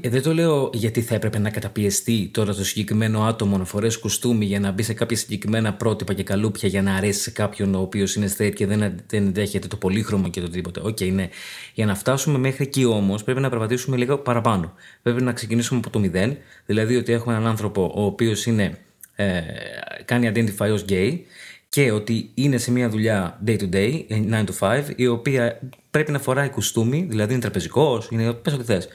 [SPEAKER 4] Ε, Δεν το λέω γιατί θα έπρεπε να καταπιεστεί τώρα το συγκεκριμένο άτομο να φορέσει κουστούμι για να μπει σε κάποια συγκεκριμένα πρότυπα και καλούπια για να αρέσει σε κάποιον ο οποίος είναι straight και δεν, δεν δέχεται το πολύχρωμο και το τίποτα. Οκ, ναι. Για να φτάσουμε μέχρι εκεί όμως πρέπει να περπατήσουμε λίγο παραπάνω. Πρέπει να ξεκινήσουμε από το μηδέν, δηλαδή ότι έχουμε έναν άνθρωπο ο οποίος είναι. Ε, κάνει identify ως gay και ότι είναι σε μια δουλειά day to day, 9 to 5, η οποία πρέπει να φοράει κουστούμι, δηλαδή είναι τραπεζικός, είναι πες ό,τι θες,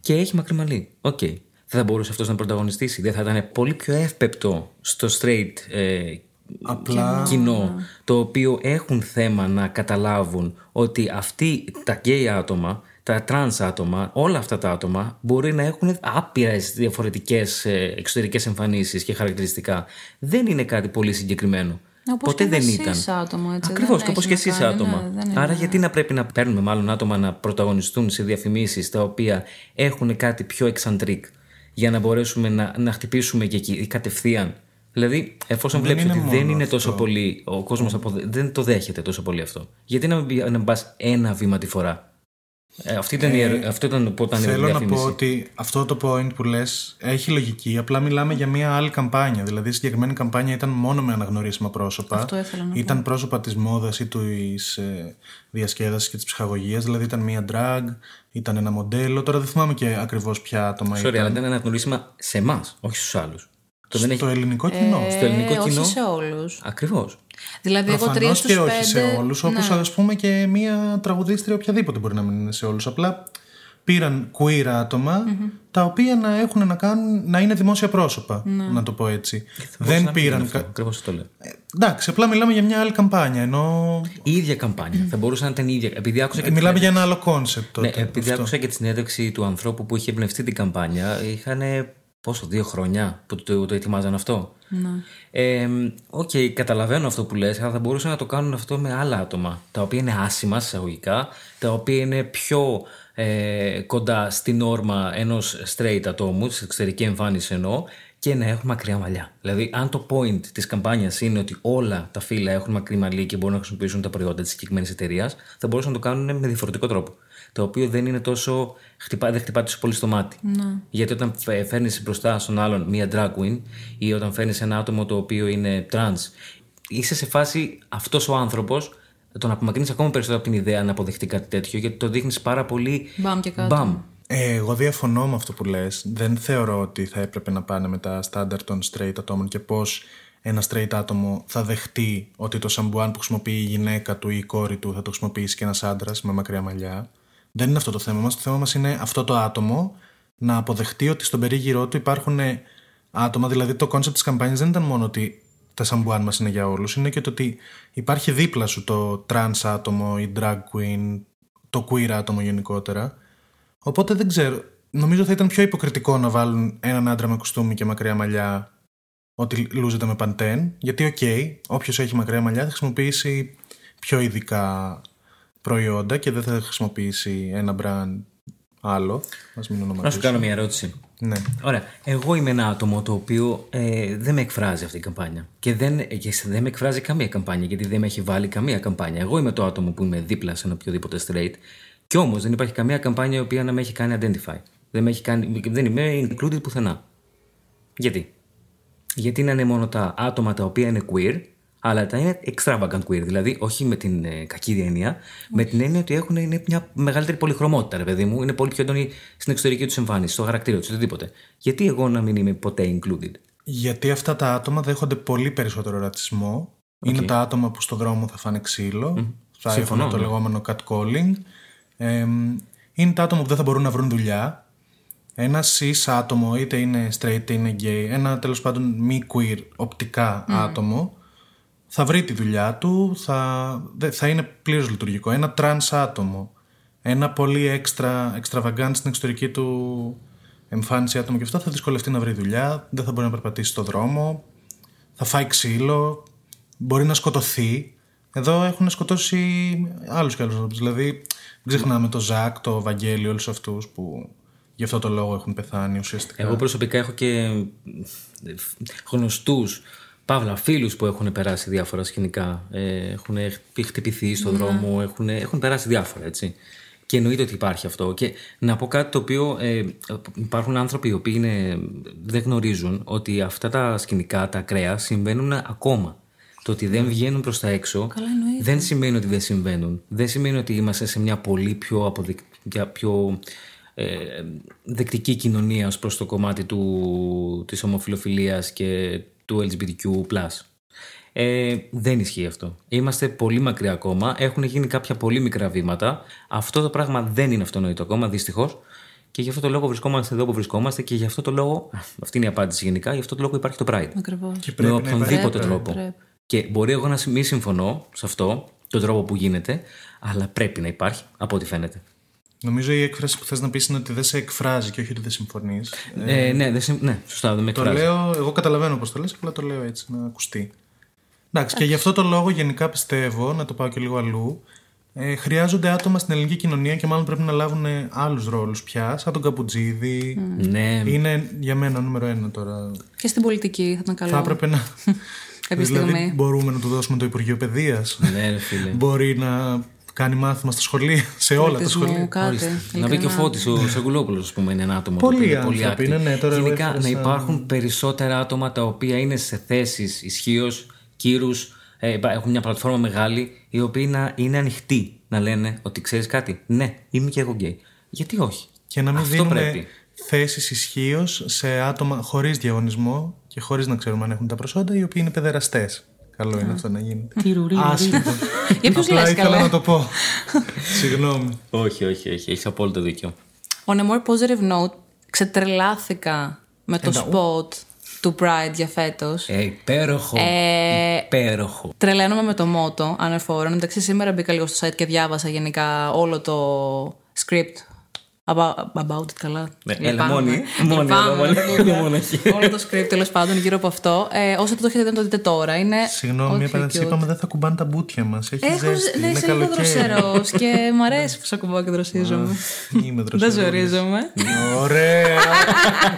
[SPEAKER 4] και έχει μακρύ μαλλί. Οκ. Δεν θα μπορούσε αυτός να πρωταγωνιστήσει, δεν θα ήταν πολύ πιο εύπεπτο στο straight ε,
[SPEAKER 3] Απλά.
[SPEAKER 4] κοινό, το οποίο έχουν θέμα να καταλάβουν ότι αυτοί τα gay άτομα, τα trans άτομα, όλα αυτά τα άτομα μπορεί να έχουν άπειρες διαφορετικές ε, εξωτερικές εμφανίσεις και χαρακτηριστικά. Δεν είναι κάτι πολύ συγκεκριμένο.
[SPEAKER 2] Όπως
[SPEAKER 4] Ποτέ
[SPEAKER 2] και
[SPEAKER 4] δεν
[SPEAKER 2] εσείς
[SPEAKER 4] ήταν.
[SPEAKER 2] άτομο, έτσι,
[SPEAKER 4] Ακριβώς,
[SPEAKER 2] δεν
[SPEAKER 4] και όπως και
[SPEAKER 2] έχει να
[SPEAKER 4] εσείς
[SPEAKER 2] κάνει,
[SPEAKER 4] άτομα.
[SPEAKER 2] ναι, δεν είναι.
[SPEAKER 4] Άρα γιατί να πρέπει να παίρνουμε μάλλον άτομα να πρωταγωνιστούν σε διαφημίσεις τα οποία έχουν κάτι πιο εξαντρίκ για να μπορέσουμε να, να χτυπήσουμε και εκεί κατευθείαν; Δηλαδή, εφόσον
[SPEAKER 3] Δεν
[SPEAKER 4] βλέπεις
[SPEAKER 3] είναι
[SPEAKER 4] ότι δεν
[SPEAKER 3] μόνο
[SPEAKER 4] είναι
[SPEAKER 3] αυτό.
[SPEAKER 4] τόσο πολύ, ο κόσμος δεν το δέχεται τόσο πολύ αυτό. Γιατί να, μην- να πα ένα βήμα τη φορά; Ε, αυτή ήταν η, ερω- αυτό ήταν που ήταν η
[SPEAKER 3] Θέλω να
[SPEAKER 4] διαφήμιση.
[SPEAKER 3] πω ότι αυτό το point που λες έχει λογική. Απλά μιλάμε για μια άλλη καμπάνια. Δηλαδή, η συγκεκριμένη καμπάνια ήταν μόνο με αναγνωρίσιμα πρόσωπα.
[SPEAKER 2] Αυτό ήθελα να
[SPEAKER 3] ήταν πρόσωπα της μόδας ή της ε, διασκέδασης και της ψυχαγωγίας. Δηλαδή, ήταν μια drag, ήταν ένα μοντέλο. Τώρα δεν θυμάμαι και ακριβώς ποια άτομα
[SPEAKER 4] Sorry,
[SPEAKER 3] ήταν.
[SPEAKER 4] αλλά ήταν αναγνωρίσιμα σε εμάς, όχι στους άλλους. Το δεν
[SPEAKER 3] Στο
[SPEAKER 4] έχει.
[SPEAKER 3] ελληνικό κοινό.
[SPEAKER 2] Ε,
[SPEAKER 4] στο ελληνικό κοινό;
[SPEAKER 2] Όχι σε όλους.
[SPEAKER 4] Ακριβώς.
[SPEAKER 2] Δηλαδή, εγώ τρία
[SPEAKER 3] Προφανώς
[SPEAKER 2] στους
[SPEAKER 3] και
[SPEAKER 2] πέντε.
[SPEAKER 3] όχι σε όλους. Όπως
[SPEAKER 2] ναι.
[SPEAKER 3] ας πούμε και μια τραγουδίστρια οποιαδήποτε μπορεί να μην είναι σε όλους. Απλά πήραν queer άτομα τα οποία να έχουν να κάνουν να είναι δημόσια πρόσωπα.
[SPEAKER 2] Ναι.
[SPEAKER 3] Να το πω έτσι. Δεν πήραν. κα-
[SPEAKER 4] Ακριβώς το λέω.
[SPEAKER 3] Ε, Εντάξει, απλά μιλάμε για μια άλλη καμπάνια. Ενώ
[SPEAKER 4] Η ίδια καμπάνια. Θα μπορούσε να ήταν η ίδια. Επειδή άκουσα και
[SPEAKER 3] ε,
[SPEAKER 4] τη
[SPEAKER 3] μιλάμε για ένα άλλο κόνσεπτ τότε.
[SPEAKER 4] Ναι, επειδή
[SPEAKER 3] αυτό.
[SPEAKER 4] άκουσα και τη συνέντευξη του ανθρώπου που είχε εμπνευστεί την καμπάνια, είχαν πόσο, δύο χρόνια που το, το ετοιμάζαν αυτό;
[SPEAKER 2] Ναι.
[SPEAKER 4] Ε, Οκ, καταλαβαίνω αυτό που λες, αλλά θα μπορούσαν να το κάνουν αυτό με άλλα άτομα, τα οποία είναι άσημα εισαγωγικά, τα οποία είναι πιο ε, κοντά στην νόρμα ενός straight ατόμου, σε εξωτερική εμφάνιση εννοώ, και να έχουν μακριά μαλλιά. Δηλαδή, αν το point της καμπάνιας είναι ότι όλα τα φύλα έχουν μακρύ μαλλί και μπορούν να χρησιμοποιήσουν τα προϊόντα της συγκεκριμένης εταιρείας, θα μπορούσαν να το κάνουν με διαφορετικό τρόπο. Το οποίο δεν είναι τόσο. Χτυπά, δεν χτυπά τόσο πολύ στο μάτι. Γιατί όταν φέρνεις μπροστά στον άλλον μία drag queen ή όταν φέρνεις ένα άτομο το οποίο είναι trans, είσαι σε φάση αυτός ο άνθρωπος τον απομακρύνεις ακόμα περισσότερο από την ιδέα να αποδεχτεί κάτι τέτοιο, γιατί το δείχνεις πάρα πολύ.
[SPEAKER 2] Μπαμ και κάτω.
[SPEAKER 4] Μπαμ.
[SPEAKER 3] Ε, εγώ διαφωνώ με αυτό που λες. Δεν θεωρώ ότι θα έπρεπε να πάνε με τα στάνταρ των straight ατόμων και πώς ένα straight άτομο θα δεχτεί ότι το σαμπουάν που χρησιμοποιεί η γυναίκα του ή η κόρη του θα το χρησιμοποιήσει και ένας άντρας με μακριά μαλλιά. Δεν είναι αυτό το θέμα μας. Το θέμα μας είναι αυτό το άτομο να αποδεχτεί ότι στον περίγυρό του υπάρχουν άτομα. Δηλαδή το κόνσεπτ της καμπάνιας δεν ήταν μόνο ότι τα σαμπουάν μας είναι για όλους. Είναι και το ότι υπάρχει δίπλα σου το trans άτομο, η drag queen, το queer άτομο γενικότερα. Οπότε δεν ξέρω. Νομίζω θα ήταν πιο υποκριτικό να βάλουν έναν άντρα με κουστούμι και μακριά μαλλιά ότι λούζεται με Pantene. Γιατί, OK, okay, όποιος έχει μακριά μαλλιά θα χρησιμοποιήσει πιο ειδικά προϊόντα και δεν θα χρησιμοποιήσει ένα μπραντ άλλο. Ας μην
[SPEAKER 4] Να σου
[SPEAKER 3] ονοματίσουμε.
[SPEAKER 4] κάνω μια ερώτηση.
[SPEAKER 3] Ναι.
[SPEAKER 4] Ωραία. Εγώ είμαι ένα άτομο το οποίο ε, δεν με εκφράζει αυτή η καμπάνια. Και δεν, και σε- δεν με εκφράζει καμία καμπάνια, γιατί δεν με έχει βάλει καμία καμπάνια. Εγώ είμαι το άτομο που είμαι δίπλα σε ένα οποιοδήποτε straight. Κι όμως δεν υπάρχει καμία καμπάνια η οποία να με έχει κάνει identify. Δεν, με έχει κάνει, δεν είμαι included πουθενά. Γιατί; Γιατί να είναι μόνο τα άτομα τα οποία είναι queer, αλλά τα είναι extravagant queer. Δηλαδή, όχι με την ε, κακή έννοια, με την έννοια ότι έχουν είναι μια μεγαλύτερη πολυχρωμότητα, ρε παιδί μου. Είναι πολύ πιο έντονη στην εξωτερική τους εμφάνιση, στο χαρακτήρα τους, οτιδήποτε. Γιατί εγώ να μην είμαι ποτέ included;
[SPEAKER 3] Γιατί αυτά τα άτομα δέχονται πολύ περισσότερο ρατσισμό. Είναι τα άτομα που στο δρόμο θα φάνε ξύλο. Θα
[SPEAKER 4] Συμφωνώ,
[SPEAKER 3] έχουν το
[SPEAKER 4] ναι.
[SPEAKER 3] λεγόμενο catcalling. Ε, είναι τα άτομα που δεν θα μπορούν να βρουν δουλειά. Ένα cis άτομο, είτε είναι straight είτε είναι gay, ένα τέλος πάντων μη queer οπτικά άτομο, θα βρει τη δουλειά του, θα, δε- θα είναι πλήρως λειτουργικό. Ένα trans άτομο, ένα πολύ έξτρα, extravagant στην εξωτερική του εμφάνιση άτομο και αυτό θα δυσκολευτεί να βρει δουλειά, δεν θα μπορεί να περπατήσει στο δρόμο, θα φάει ξύλο, μπορεί να σκοτωθεί. Εδώ έχουν σκοτώσει άλλους και άλλους ανθρώπους. Δηλαδή, μην ξεχνάμε το Ζακ, το Βαγγέλη, όλους αυτούς που γι' αυτό το λόγο έχουν πεθάνει ουσιαστικά.
[SPEAKER 4] Εγώ προσωπικά έχω και γνωστούς, παύλα, φίλους που έχουν περάσει διάφορα σκηνικά. Ε, έχουν χτυπηθεί στον δρόμο, έχουν, έχουν περάσει διάφορα, έτσι. Και εννοείται ότι υπάρχει αυτό. Και να πω κάτι το οποίο ε, υπάρχουν άνθρωποι οι οποίοι είναι, δεν γνωρίζουν ότι αυτά τα σκηνικά, τα ακραία, συμβαίνουν ακόμα. Το ότι δεν βγαίνουν προς τα έξω δεν σημαίνει ότι δεν συμβαίνουν. Δεν σημαίνει ότι είμαστε σε μια πολύ πιο, αποδεκ... μια πιο ε, δεκτική κοινωνία ως προς το κομμάτι του, της ομοφιλοφιλίας και του LGBTQ+. Ε, δεν ισχύει αυτό. Είμαστε πολύ μακριά ακόμα. Έχουν γίνει κάποια πολύ μικρά βήματα. Αυτό το πράγμα δεν είναι αυτονόητο ακόμα, δυστυχώς. Και γι' αυτό το λόγο βρισκόμαστε εδώ που βρισκόμαστε και γι' αυτό το λόγο. Αυτή είναι η απάντηση γενικά. Γι' αυτό το λόγο υπάρχει το Pride.
[SPEAKER 2] Ακριβώς.
[SPEAKER 3] Και
[SPEAKER 4] Με
[SPEAKER 3] πρέπει να
[SPEAKER 4] οποιονδήποτε
[SPEAKER 3] υπάρχει-
[SPEAKER 4] τρόπο.
[SPEAKER 2] πρέπει.
[SPEAKER 4] Και μπορεί εγώ να μη συμφωνώ σε αυτό, τον τρόπο που γίνεται, αλλά πρέπει να υπάρχει, από ό,τι φαίνεται.
[SPEAKER 3] Νομίζω η έκφραση που θες να πεις είναι ότι δεν σε εκφράζει και όχι ότι δεν συμφωνείς.
[SPEAKER 4] Ε, ναι, δεν συμ- ναι, σωστά, δεν με
[SPEAKER 3] Το
[SPEAKER 4] εκφράζει.
[SPEAKER 3] λέω, εγώ καταλαβαίνω πώς το λες, απλά το λέω έτσι να ακουστεί. Εντάξει, και γι' αυτό το λόγο γενικά πιστεύω, να το πάω και λίγο αλλού, ε, χρειάζονται άτομα στην ελληνική κοινωνία και μάλλον πρέπει να λάβουν άλλους ρόλους πια, σαν τον Καπουτζίδη.
[SPEAKER 4] Ναι,
[SPEAKER 3] Είναι για μένα νούμερο ένα τώρα.
[SPEAKER 2] Και στην πολιτική θα ήταν καλό.
[SPEAKER 3] Θα έπρεπε να.
[SPEAKER 2] Κάποια
[SPEAKER 3] δηλαδή,
[SPEAKER 2] στιγμή.
[SPEAKER 3] μπορούμε να του δώσουμε το Υπουργείο Παιδείας.
[SPEAKER 4] ναι, ρε φίλε.
[SPEAKER 3] Μπορεί να κάνει μάθημα στα σχολεία, σε όλα τα
[SPEAKER 2] Πολιτισμού,
[SPEAKER 3] σχολεία.
[SPEAKER 2] κάτι.
[SPEAKER 4] Ορίστε. Να μπει και ο
[SPEAKER 2] ειλικρινά.
[SPEAKER 4] Φώτης ο Σαγκουλόπουλος, ας πούμε, είναι ένα άτομο
[SPEAKER 3] Πολλοί
[SPEAKER 4] το οποίο είναι πολύ
[SPEAKER 3] άνθρωποι
[SPEAKER 4] active.
[SPEAKER 3] είναι, ναι, τώρα εγώ
[SPEAKER 4] Γενικά
[SPEAKER 3] έφερα
[SPEAKER 4] να
[SPEAKER 3] σαν-
[SPEAKER 4] υπάρχουν περισσότερα άτομα τα οποία είναι σε θέσεις ισχύως, κύρους, ε, έχουν μια πλατφόρμα μεγάλη, οι οποίοι να είναι ανοιχτοί να λένε ότι ξέρεις κάτι. Ναι, είμαι και εγώ γκέι. Γιατί όχι;
[SPEAKER 3] Και να μην
[SPEAKER 4] Αυτό
[SPEAKER 3] δίνουμε
[SPEAKER 4] πρέπει.
[SPEAKER 3] θέσεις ισχύως σε άτομα χωρίς διαγωνισμό και χωρίς να ξέρουμε αν έχουν τα προσόντα, οι οποίοι είναι παιδεραστές. Καλό είναι αυτό να γίνεται. Άσχετο.
[SPEAKER 2] Για ποιους
[SPEAKER 3] Απλά
[SPEAKER 2] λες,
[SPEAKER 3] ήθελα
[SPEAKER 2] καλέ;
[SPEAKER 3] να το πω. Συγγνώμη.
[SPEAKER 4] Όχι, όχι, όχι. Έχεις απόλυτο δίκιο.
[SPEAKER 2] On a more positive note, ξετρελάθηκα με το spot του Pride για φέτος.
[SPEAKER 4] Ε, υπέροχο.
[SPEAKER 2] Ε,
[SPEAKER 4] Υπέροχο.
[SPEAKER 2] Τρελαίνομαι με το μότο ανεφόρον. Εντάξει, σήμερα μπήκα λίγο στο site και διάβασα γενικά όλο το script About, about it, καλά.
[SPEAKER 4] Ναι, έλα,
[SPEAKER 2] Λυπάμαι.
[SPEAKER 4] μόνη. Μόνη,
[SPEAKER 2] Λυπάμαι,
[SPEAKER 4] έλα, μόνη.
[SPEAKER 2] δεν μπορώ.
[SPEAKER 4] Μοναχή.
[SPEAKER 2] Όλο το script τέλος πάντων γύρω από αυτό. Ε, όσο το έχετε δει, να το δείτε τώρα. Είναι.
[SPEAKER 3] Συγγνώμη,
[SPEAKER 2] ό,τι
[SPEAKER 3] επαναληψή,
[SPEAKER 2] cute.
[SPEAKER 3] είπαμε δεν θα κουμπάνε τα μπουτια μας. Έχεις
[SPEAKER 2] Έχω,
[SPEAKER 3] ζέστη,
[SPEAKER 2] ναι,
[SPEAKER 3] είναι
[SPEAKER 2] είσαι λίγο
[SPEAKER 3] καλοκαίρι.
[SPEAKER 2] δροσερός και μ' αρέσει που σε ακουμπάω και δροσίζομαι.
[SPEAKER 3] Είμαι
[SPEAKER 2] Δεν
[SPEAKER 3] δροσερός.
[SPEAKER 2] ζορίζομαι.
[SPEAKER 3] Ωραία.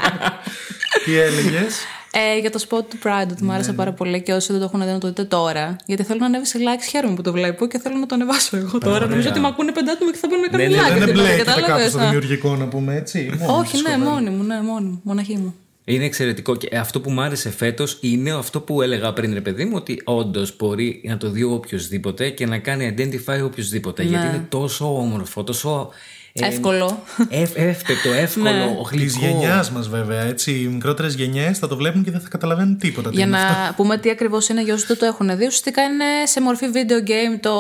[SPEAKER 3] Τι έλεγες;
[SPEAKER 2] Ε, για το spot του Pride, ότι μου
[SPEAKER 3] Ναι,
[SPEAKER 2] άρεσε πάρα πολύ και όσοι δεν το έχουν δει να το δείτε τώρα. Γιατί θέλω να ανέβει σε likes, χαίρομαι που το βλέπω και θέλω να το ανεβάσω εγώ τώρα. Νομίζω ότι με ακούνε πέντε άτομα και θα μπορούν να κάνουν
[SPEAKER 4] Ναι, ναι,
[SPEAKER 2] like.
[SPEAKER 3] Δεν
[SPEAKER 2] τίποτα,
[SPEAKER 3] εμπλέκεται
[SPEAKER 2] κατάλαβες,
[SPEAKER 3] κάπου στο
[SPEAKER 2] α.
[SPEAKER 3] δημιουργικό, να πούμε έτσι. Μόνο
[SPEAKER 2] Όχι,
[SPEAKER 3] της
[SPEAKER 2] ναι,
[SPEAKER 3] κοπέλας.
[SPEAKER 2] μόνη μου, ναι, μόνη μου, μοναχή μου.
[SPEAKER 4] Είναι εξαιρετικό και αυτό που μου άρεσε φέτος είναι αυτό που έλεγα πριν, ρε παιδί μου, ότι όντως μπορεί να το δει οποιοδήποτε και να κάνει identify οποιοδήποτε. Γιατί είναι τόσο όμορφο, τόσο. Ε,
[SPEAKER 2] Εύκολο.
[SPEAKER 4] ευ- εύπεπτο, εύκολο,
[SPEAKER 2] Ναι.
[SPEAKER 3] Της
[SPEAKER 4] γλυκό.
[SPEAKER 3] γενιάς μας, βέβαια. Έτσι, οι μικρότερες γενιές θα το βλέπουν και δεν θα καταλαβαίνουν τίποτα. τι
[SPEAKER 2] Για
[SPEAKER 3] είναι αυτό.
[SPEAKER 2] να πούμε τι ακριβώς είναι για όσους δεν το έχουν δει, ουσιαστικά είναι σε μορφή video game το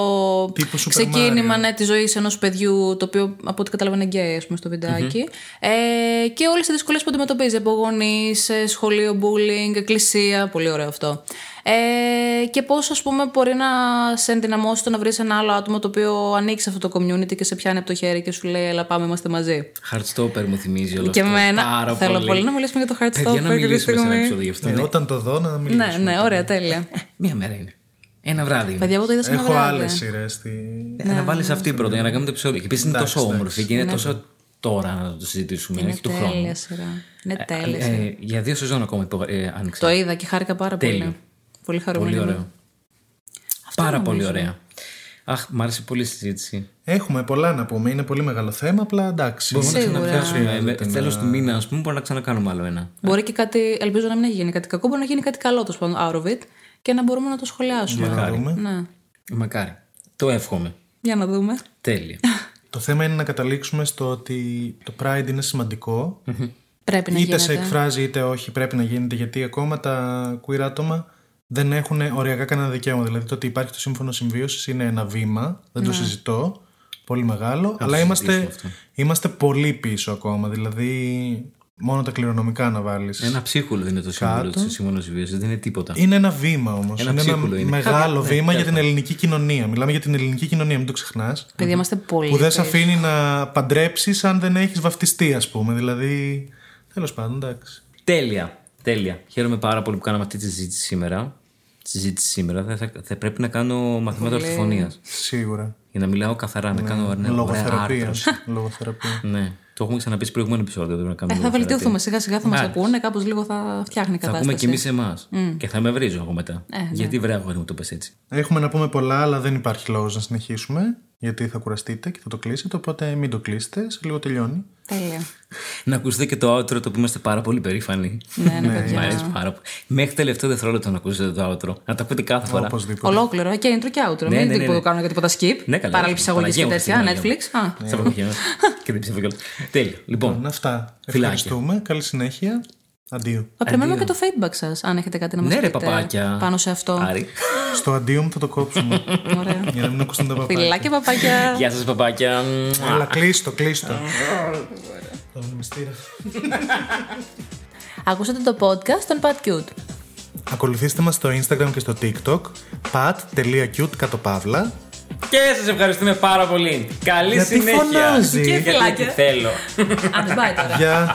[SPEAKER 3] Τύπου Super
[SPEAKER 2] ξεκίνημα
[SPEAKER 3] Mario.
[SPEAKER 2] ναι, της ζωής ενός παιδιού, το οποίο από ό,τι καταλαβαίνω είναι γκέι, ας πούμε, στο βιντεάκι. Ε, και όλες οι δυσκολίες που αντιμετωπίζει από γονείς, σχολείο, bullying, εκκλησία. Πολύ ωραίο αυτό. Ε, και πώς, ας πούμε, μπορεί να σε ενδυναμώσει το να βρεις ένα άλλο άτομο το οποίο ανοίξει αυτό το community και σε πιάνει από το χέρι και σου λέει, Ελά, πάμε, είμαστε μαζί.
[SPEAKER 4] Heartstopper μου θυμίζει όλο
[SPEAKER 2] και
[SPEAKER 4] αυτό.
[SPEAKER 2] εμένα
[SPEAKER 4] Πάρα
[SPEAKER 2] θέλω πολύ.
[SPEAKER 4] πολύ
[SPEAKER 2] να μιλήσουμε για το
[SPEAKER 4] Παιδιά, να
[SPEAKER 2] Heartstopper και τη
[SPEAKER 4] μιλήσουμε σε ένα
[SPEAKER 2] στιγμή.
[SPEAKER 4] επεισόδιο γι' αυτό.
[SPEAKER 3] Ε,
[SPEAKER 4] ναι.
[SPEAKER 3] όταν το δω, να μιλήσουμε.
[SPEAKER 2] Ναι, ναι, ωραία, τέλεια.
[SPEAKER 4] Μία μέρα είναι. Ένα βράδυ. είναι.
[SPEAKER 2] Παιδιά, εγώ το είδα σε ένα
[SPEAKER 3] Έχω
[SPEAKER 2] βράδυ.
[SPEAKER 3] άλλες σειρές. Στη...
[SPEAKER 4] Ε, να βάλεις αυτή πρώτα για να κάνουμε το επεισόδιο. Και επίσης είναι
[SPEAKER 3] Εντάξει,
[SPEAKER 4] τόσο
[SPEAKER 3] εντάξει.
[SPEAKER 4] όμορφη και είναι τόσο τώρα να το συζητήσουμε,
[SPEAKER 2] Είναι
[SPEAKER 4] όχι του χρόνου.
[SPEAKER 2] τέλεια σειρά. Είναι
[SPEAKER 4] Ε,
[SPEAKER 2] τέλεια σειρά.
[SPEAKER 4] ε, για δύο σεζόν ακόμα υπο- ε, άνοιξα.
[SPEAKER 2] Το είδα και χάρηκα πάρα
[SPEAKER 4] Τέλειο.
[SPEAKER 2] πολύ. Πολύ χαρούμενη.
[SPEAKER 4] Πολύ
[SPEAKER 2] είμαι.
[SPEAKER 4] ωραίο. Πάρα πολύ ωραία. Αχ, μ' άρεσε πολύ η συζήτηση.
[SPEAKER 3] Έχουμε πολλά να πούμε. Είναι πολύ μεγάλο θέμα. Απλά εντάξει.
[SPEAKER 4] Μπορούμε να
[SPEAKER 2] Σίγουρα.
[SPEAKER 4] ξαναπιάσουμε.
[SPEAKER 3] Χρειάζεται να-
[SPEAKER 4] Τέλος του μήνα, ας πούμε, μπορούμε να ξανακάνουμε άλλο ένα.
[SPEAKER 2] Μπορεί και κάτι, ελπίζω να μην έχει γίνει κάτι κακό, μπορεί να γίνει κάτι καλό το πάντων out of it και να μπορούμε να το σχολιάσουμε.
[SPEAKER 3] Για να δούμε.
[SPEAKER 2] Ναι.
[SPEAKER 4] Μακάρι. Το εύχομαι.
[SPEAKER 2] Για να δούμε.
[SPEAKER 4] Τέλεια.
[SPEAKER 3] Το θέμα είναι να καταλήξουμε στο ότι το Pride είναι σημαντικό.
[SPEAKER 2] Πρέπει να
[SPEAKER 3] είτε
[SPEAKER 2] γίνεται.
[SPEAKER 3] σε εκφράζει είτε όχι πρέπει να γίνεται γιατί ακόμα τα queer άτομα δεν έχουν οριακά κανένα δικαίωμα. Δηλαδή το ότι υπάρχει το σύμφωνο συμβίωσης είναι ένα βήμα, δεν
[SPEAKER 2] Ναι.
[SPEAKER 3] το συζητώ, πολύ μεγάλο, αλλά
[SPEAKER 4] το
[SPEAKER 3] είμαστε,
[SPEAKER 4] συζητήσουμε αυτό.
[SPEAKER 3] είμαστε πολύ πίσω ακόμα. Δηλαδή μόνο τα κληρονομικά να βάλεις.
[SPEAKER 4] Ένα ψίχουλο είναι το σύμβολο
[SPEAKER 3] Κάτω.
[SPEAKER 4] της σύμφωνος συμβίωσης. Δεν είναι τίποτα.
[SPEAKER 3] Είναι ένα βήμα όμως.
[SPEAKER 4] Ένα
[SPEAKER 3] Είναι ένα
[SPEAKER 4] ψίχουλο είναι.
[SPEAKER 3] μεγάλο
[SPEAKER 4] Ναι,
[SPEAKER 3] βήμα για
[SPEAKER 4] τέλος
[SPEAKER 3] την ελληνική κοινωνία. Μιλάμε για την ελληνική κοινωνία, μην το ξεχνάς.
[SPEAKER 2] Παιδιά, είμαστε πολύ.
[SPEAKER 3] Που δεν σε
[SPEAKER 2] πίσω.
[SPEAKER 3] αφήνει να παντρέψεις αν δεν έχεις βαφτιστεί, ας πούμε. Δηλαδή. Τέλος πάντων, εντάξει.
[SPEAKER 4] Τέλεια. Τέλεια. Χαίρομαι πάρα πολύ που κάναμε αυτή τη συζήτηση σήμερα. Συζήτηση σήμερα. Θα, θα, θα πρέπει να κάνω μαθήματα ορθοφωνίας.
[SPEAKER 3] Σίγουρα.
[SPEAKER 4] Για να μιλάω καθαρά, να κάνω ναι, ωραία
[SPEAKER 3] Λογοθεραπείας.
[SPEAKER 4] άρθρωση.
[SPEAKER 3] Λογοθεραπεία.
[SPEAKER 4] ναι. Το έχουμε ξαναπεί στο προηγούμενο επεισόδιο. Πρέπει να
[SPEAKER 2] Ε,
[SPEAKER 4] κάνουμε
[SPEAKER 2] θα
[SPEAKER 4] λογοθεραπεία.
[SPEAKER 2] βελτιωθούμε σιγά σιγά, θα μας
[SPEAKER 4] Μάλιστα.
[SPEAKER 2] ακούνε, κάπως λίγο θα φτιάχνει η
[SPEAKER 4] Θα
[SPEAKER 2] κατάσταση.
[SPEAKER 4] ακούμε κι εμείς εμάς. Και θα με βρίζω εγώ μετά.
[SPEAKER 2] Ε, ναι.
[SPEAKER 4] Γιατί βρέα αγόρι μου το πες έτσι.
[SPEAKER 3] Έχουμε να πούμε πολλά, αλλά δεν υπάρχει λόγος να συνεχίσουμε. Γιατί θα κουραστείτε και θα το κλείσετε. Οπότε μην το κλείσετε. Σε λίγο τελειώνει.
[SPEAKER 2] Τέλεια.
[SPEAKER 4] Να ακούσετε και το outro το οποίο είμαστε πάρα πολύ περήφανοι.
[SPEAKER 2] ναι, ναι,
[SPEAKER 4] Μ'
[SPEAKER 2] παιδιά.
[SPEAKER 4] αρέσει πάρα πολύ. Μέχρι τελευταίο δευτερόλεπτο να ακούσετε το outro. Να το ακούτε κάθε φορά.
[SPEAKER 3] Οπωσδήποτε.
[SPEAKER 2] Ολόκληρο και intro και outro.
[SPEAKER 4] Ναι,
[SPEAKER 2] Μην
[SPEAKER 4] ναι, ναι,
[SPEAKER 2] ναι,
[SPEAKER 4] ναι.
[SPEAKER 2] κάνω για τίποτα skip.
[SPEAKER 4] Ναι, καλά.
[SPEAKER 2] Παράληψη αγωγή και
[SPEAKER 4] Παναγία μου,
[SPEAKER 2] τέτοια.
[SPEAKER 4] Παναγία μου.
[SPEAKER 2] Netflix. Α,
[SPEAKER 4] Σε αποκοινώ. Και δεν ψήφω κιόλα. Τέλειο. Λοιπόν,
[SPEAKER 3] Λοιπόν, αυτά.
[SPEAKER 4] Φιλάκια.
[SPEAKER 3] Ευχαριστούμε. Καλή συνέχεια. Αντίο.
[SPEAKER 2] Θα περιμένουμε και το feedback σας, αν έχετε κάτι να μας
[SPEAKER 4] ναι, ρε
[SPEAKER 2] πείτε
[SPEAKER 4] παπάκια.
[SPEAKER 2] πάνω σε αυτό.
[SPEAKER 4] Άρη.
[SPEAKER 3] Στο αντίο μου θα το κόψουμε.
[SPEAKER 2] Ωραία.
[SPEAKER 3] για να μην ακούσουν τα παπάκια.
[SPEAKER 2] Φιλάκια, παπάκια.
[SPEAKER 4] Γεια σας, παπάκια.
[SPEAKER 3] Αλλά κλείστο, κλείστο. Το μυστήρα.
[SPEAKER 2] Ακούσατε το podcast των Pat Cute.
[SPEAKER 3] Ακολουθήστε μας στο Instagram και στο TikTok pat.cute κάτω παύλα
[SPEAKER 4] Και σας ευχαριστούμε πάρα πολύ. Καλή
[SPEAKER 3] Γιατί
[SPEAKER 4] συνέχεια.
[SPEAKER 3] φωνάζει; Και
[SPEAKER 4] Γιατί
[SPEAKER 2] φυλάκια;
[SPEAKER 4] θέλω.
[SPEAKER 2] Άντε, bye τώρα.
[SPEAKER 3] Γεια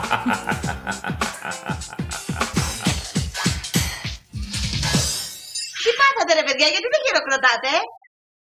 [SPEAKER 1] Τι πάθατε ρε παιδιά, γιατί δεν χειροκροτάτε.